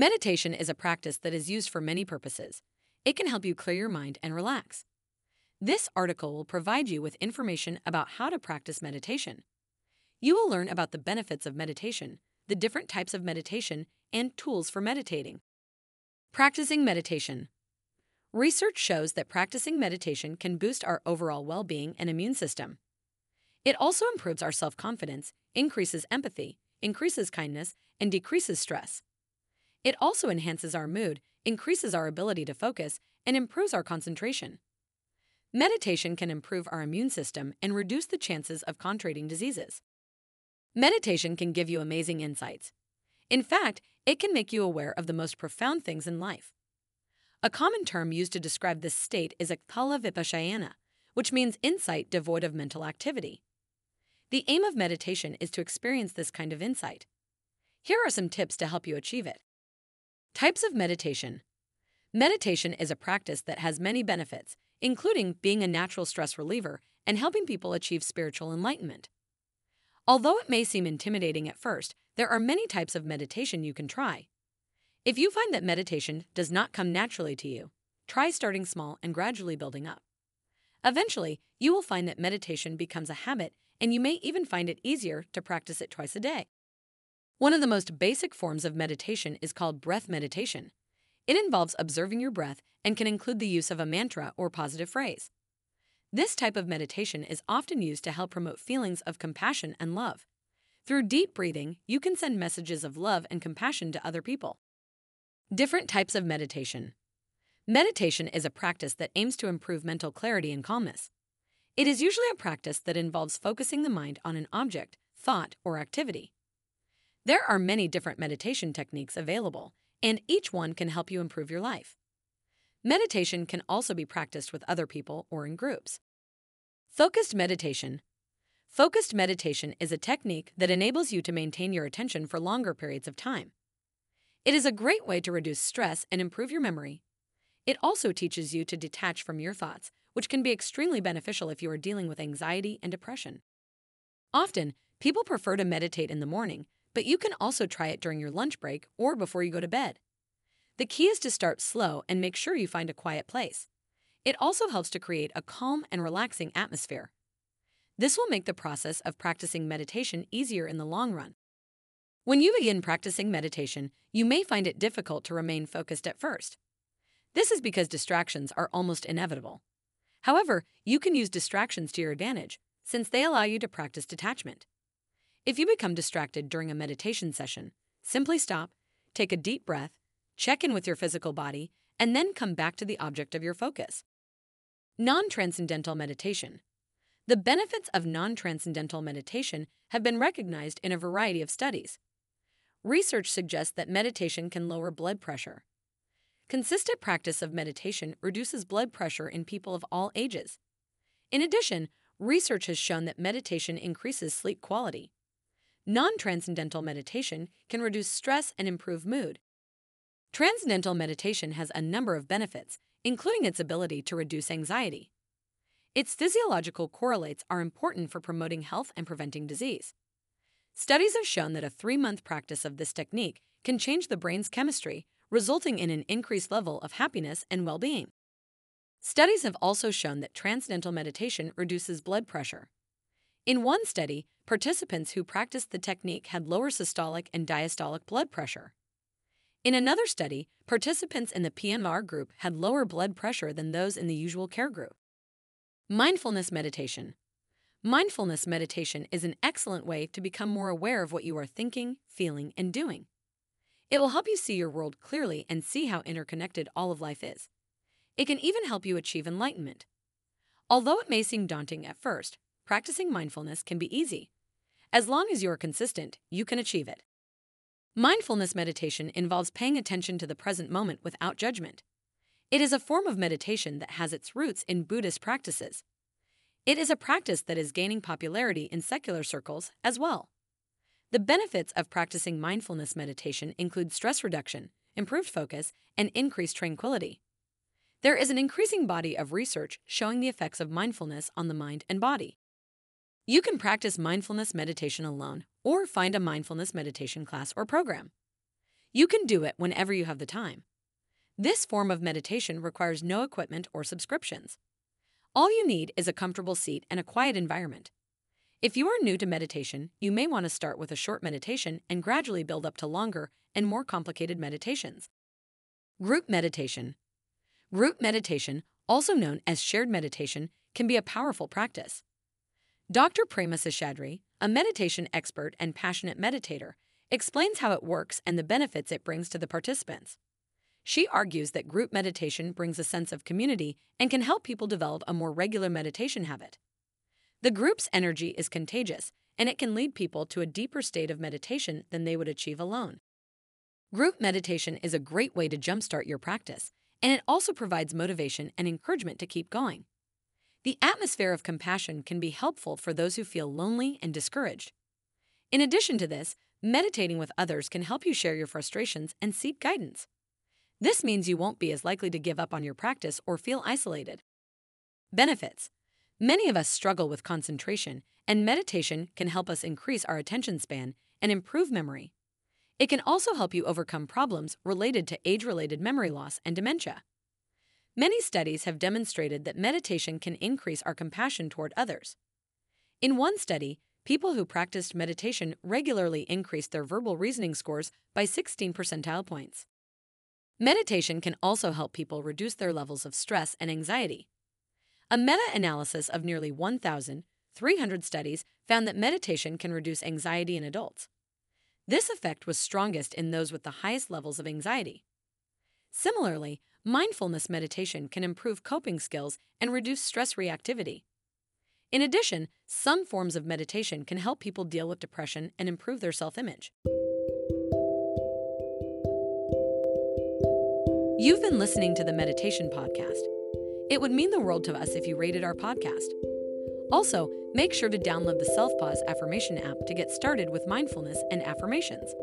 Meditation is a practice that is used for many purposes. It can help you clear your mind and relax. This article will provide you with information about how to practice meditation. You will learn about the benefits of meditation, the different types of meditation, and tools for meditating. Practicing meditation. Research shows that practicing meditation can boost our overall well being and immune system. It also improves our self confidence, increases empathy, increases kindness, and decreases stress. It also enhances our mood, increases our ability to focus, and improves our concentration. Meditation can improve our immune system and reduce the chances of contracting diseases. Meditation can give you amazing insights. In fact, it can make you aware of the most profound things in life. A common term used to describe this state is ekpala vipassana, which means insight devoid of mental activity. The aim of meditation is to experience this kind of insight. Here are some tips to help you achieve it. Types of meditation. Meditation is a practice that has many benefits, including being a natural stress reliever and helping people achieve spiritual enlightenment. Although it may seem intimidating at first, there are many types of meditation you can try. If you find that meditation does not come naturally to you, try starting small and gradually building up. Eventually, you will find that meditation becomes a habit and you may even find it easier to practice it twice a day. One of the most basic forms of meditation is called breath meditation. It involves observing your breath and can include the use of a mantra or positive phrase. This type of meditation is often used to help promote feelings of compassion and love. Through deep breathing, you can send messages of love and compassion to other people. Different types of meditation. Meditation is a practice that aims to improve mental clarity and calmness. It is usually a practice that involves focusing the mind on an object, thought, or activity. There are many different meditation techniques available, and each one can help you improve your life. Meditation can also be practiced with other people or in groups. Focused meditation. Focused meditation is a technique that enables you to maintain your attention for longer periods of time. It is a great way to reduce stress and improve your memory. It also teaches you to detach from your thoughts, which can be extremely beneficial if you are dealing with anxiety and depression. Often, people prefer to meditate in the morning but you can also try it during your lunch break or before you go to bed. The key is to start slow and make sure you find a quiet place. It also helps to create a calm and relaxing atmosphere. This will make the process of practicing meditation easier in the long run. When you begin practicing meditation, you may find it difficult to remain focused at first. This is because distractions are almost inevitable. However, you can use distractions to your advantage, since they allow you to practice detachment. If you become distracted during a meditation session, simply stop, take a deep breath, check in with your physical body, and then come back to the object of your focus. Non transcendental meditation. The benefits of non transcendental meditation have been recognized in a variety of studies. Research suggests that meditation can lower blood pressure. Consistent practice of meditation reduces blood pressure in people of all ages. In addition, research has shown that meditation increases sleep quality. Non transcendental meditation can reduce stress and improve mood. Transcendental meditation has a number of benefits, including its ability to reduce anxiety. Its physiological correlates are important for promoting health and preventing disease. Studies have shown that a three month practice of this technique can change the brain's chemistry, resulting in an increased level of happiness and well being. Studies have also shown that transcendental meditation reduces blood pressure. In one study, participants who practiced the technique had lower systolic and diastolic blood pressure. In another study, participants in the PMR group had lower blood pressure than those in the usual care group. Mindfulness meditation. Mindfulness meditation is an excellent way to become more aware of what you are thinking, feeling, and doing. It will help you see your world clearly and see how interconnected all of life is. It can even help you achieve enlightenment. Although it may seem daunting at first, Practicing mindfulness can be easy. As long as you are consistent, you can achieve it. Mindfulness meditation involves paying attention to the present moment without judgment. It is a form of meditation that has its roots in Buddhist practices. It is a practice that is gaining popularity in secular circles as well. The benefits of practicing mindfulness meditation include stress reduction, improved focus, and increased tranquility. There is an increasing body of research showing the effects of mindfulness on the mind and body. You can practice mindfulness meditation alone or find a mindfulness meditation class or program. You can do it whenever you have the time. This form of meditation requires no equipment or subscriptions. All you need is a comfortable seat and a quiet environment. If you are new to meditation, you may want to start with a short meditation and gradually build up to longer and more complicated meditations. Group meditation. Group meditation, also known as shared meditation, can be a powerful practice. Dr. Prema Seshadri, a meditation expert and passionate meditator, explains how it works and the benefits it brings to the participants. She argues that group meditation brings a sense of community and can help people develop a more regular meditation habit. The group's energy is contagious, and it can lead people to a deeper state of meditation than they would achieve alone. Group meditation is a great way to jumpstart your practice, and it also provides motivation and encouragement to keep going. The atmosphere of compassion can be helpful for those who feel lonely and discouraged. In addition to this, meditating with others can help you share your frustrations and seek guidance. This means you won't be as likely to give up on your practice or feel isolated. Benefits Many of us struggle with concentration, and meditation can help us increase our attention span and improve memory. It can also help you overcome problems related to age related memory loss and dementia. Many studies have demonstrated that meditation can increase our compassion toward others. In one study, people who practiced meditation regularly increased their verbal reasoning scores by 16 percentile points. Meditation can also help people reduce their levels of stress and anxiety. A meta analysis of nearly 1,300 studies found that meditation can reduce anxiety in adults. This effect was strongest in those with the highest levels of anxiety. Similarly, mindfulness meditation can improve coping skills and reduce stress reactivity. In addition, some forms of meditation can help people deal with depression and improve their self image. You've been listening to the Meditation Podcast. It would mean the world to us if you rated our podcast. Also, make sure to download the Selfpause Affirmation app to get started with mindfulness and affirmations.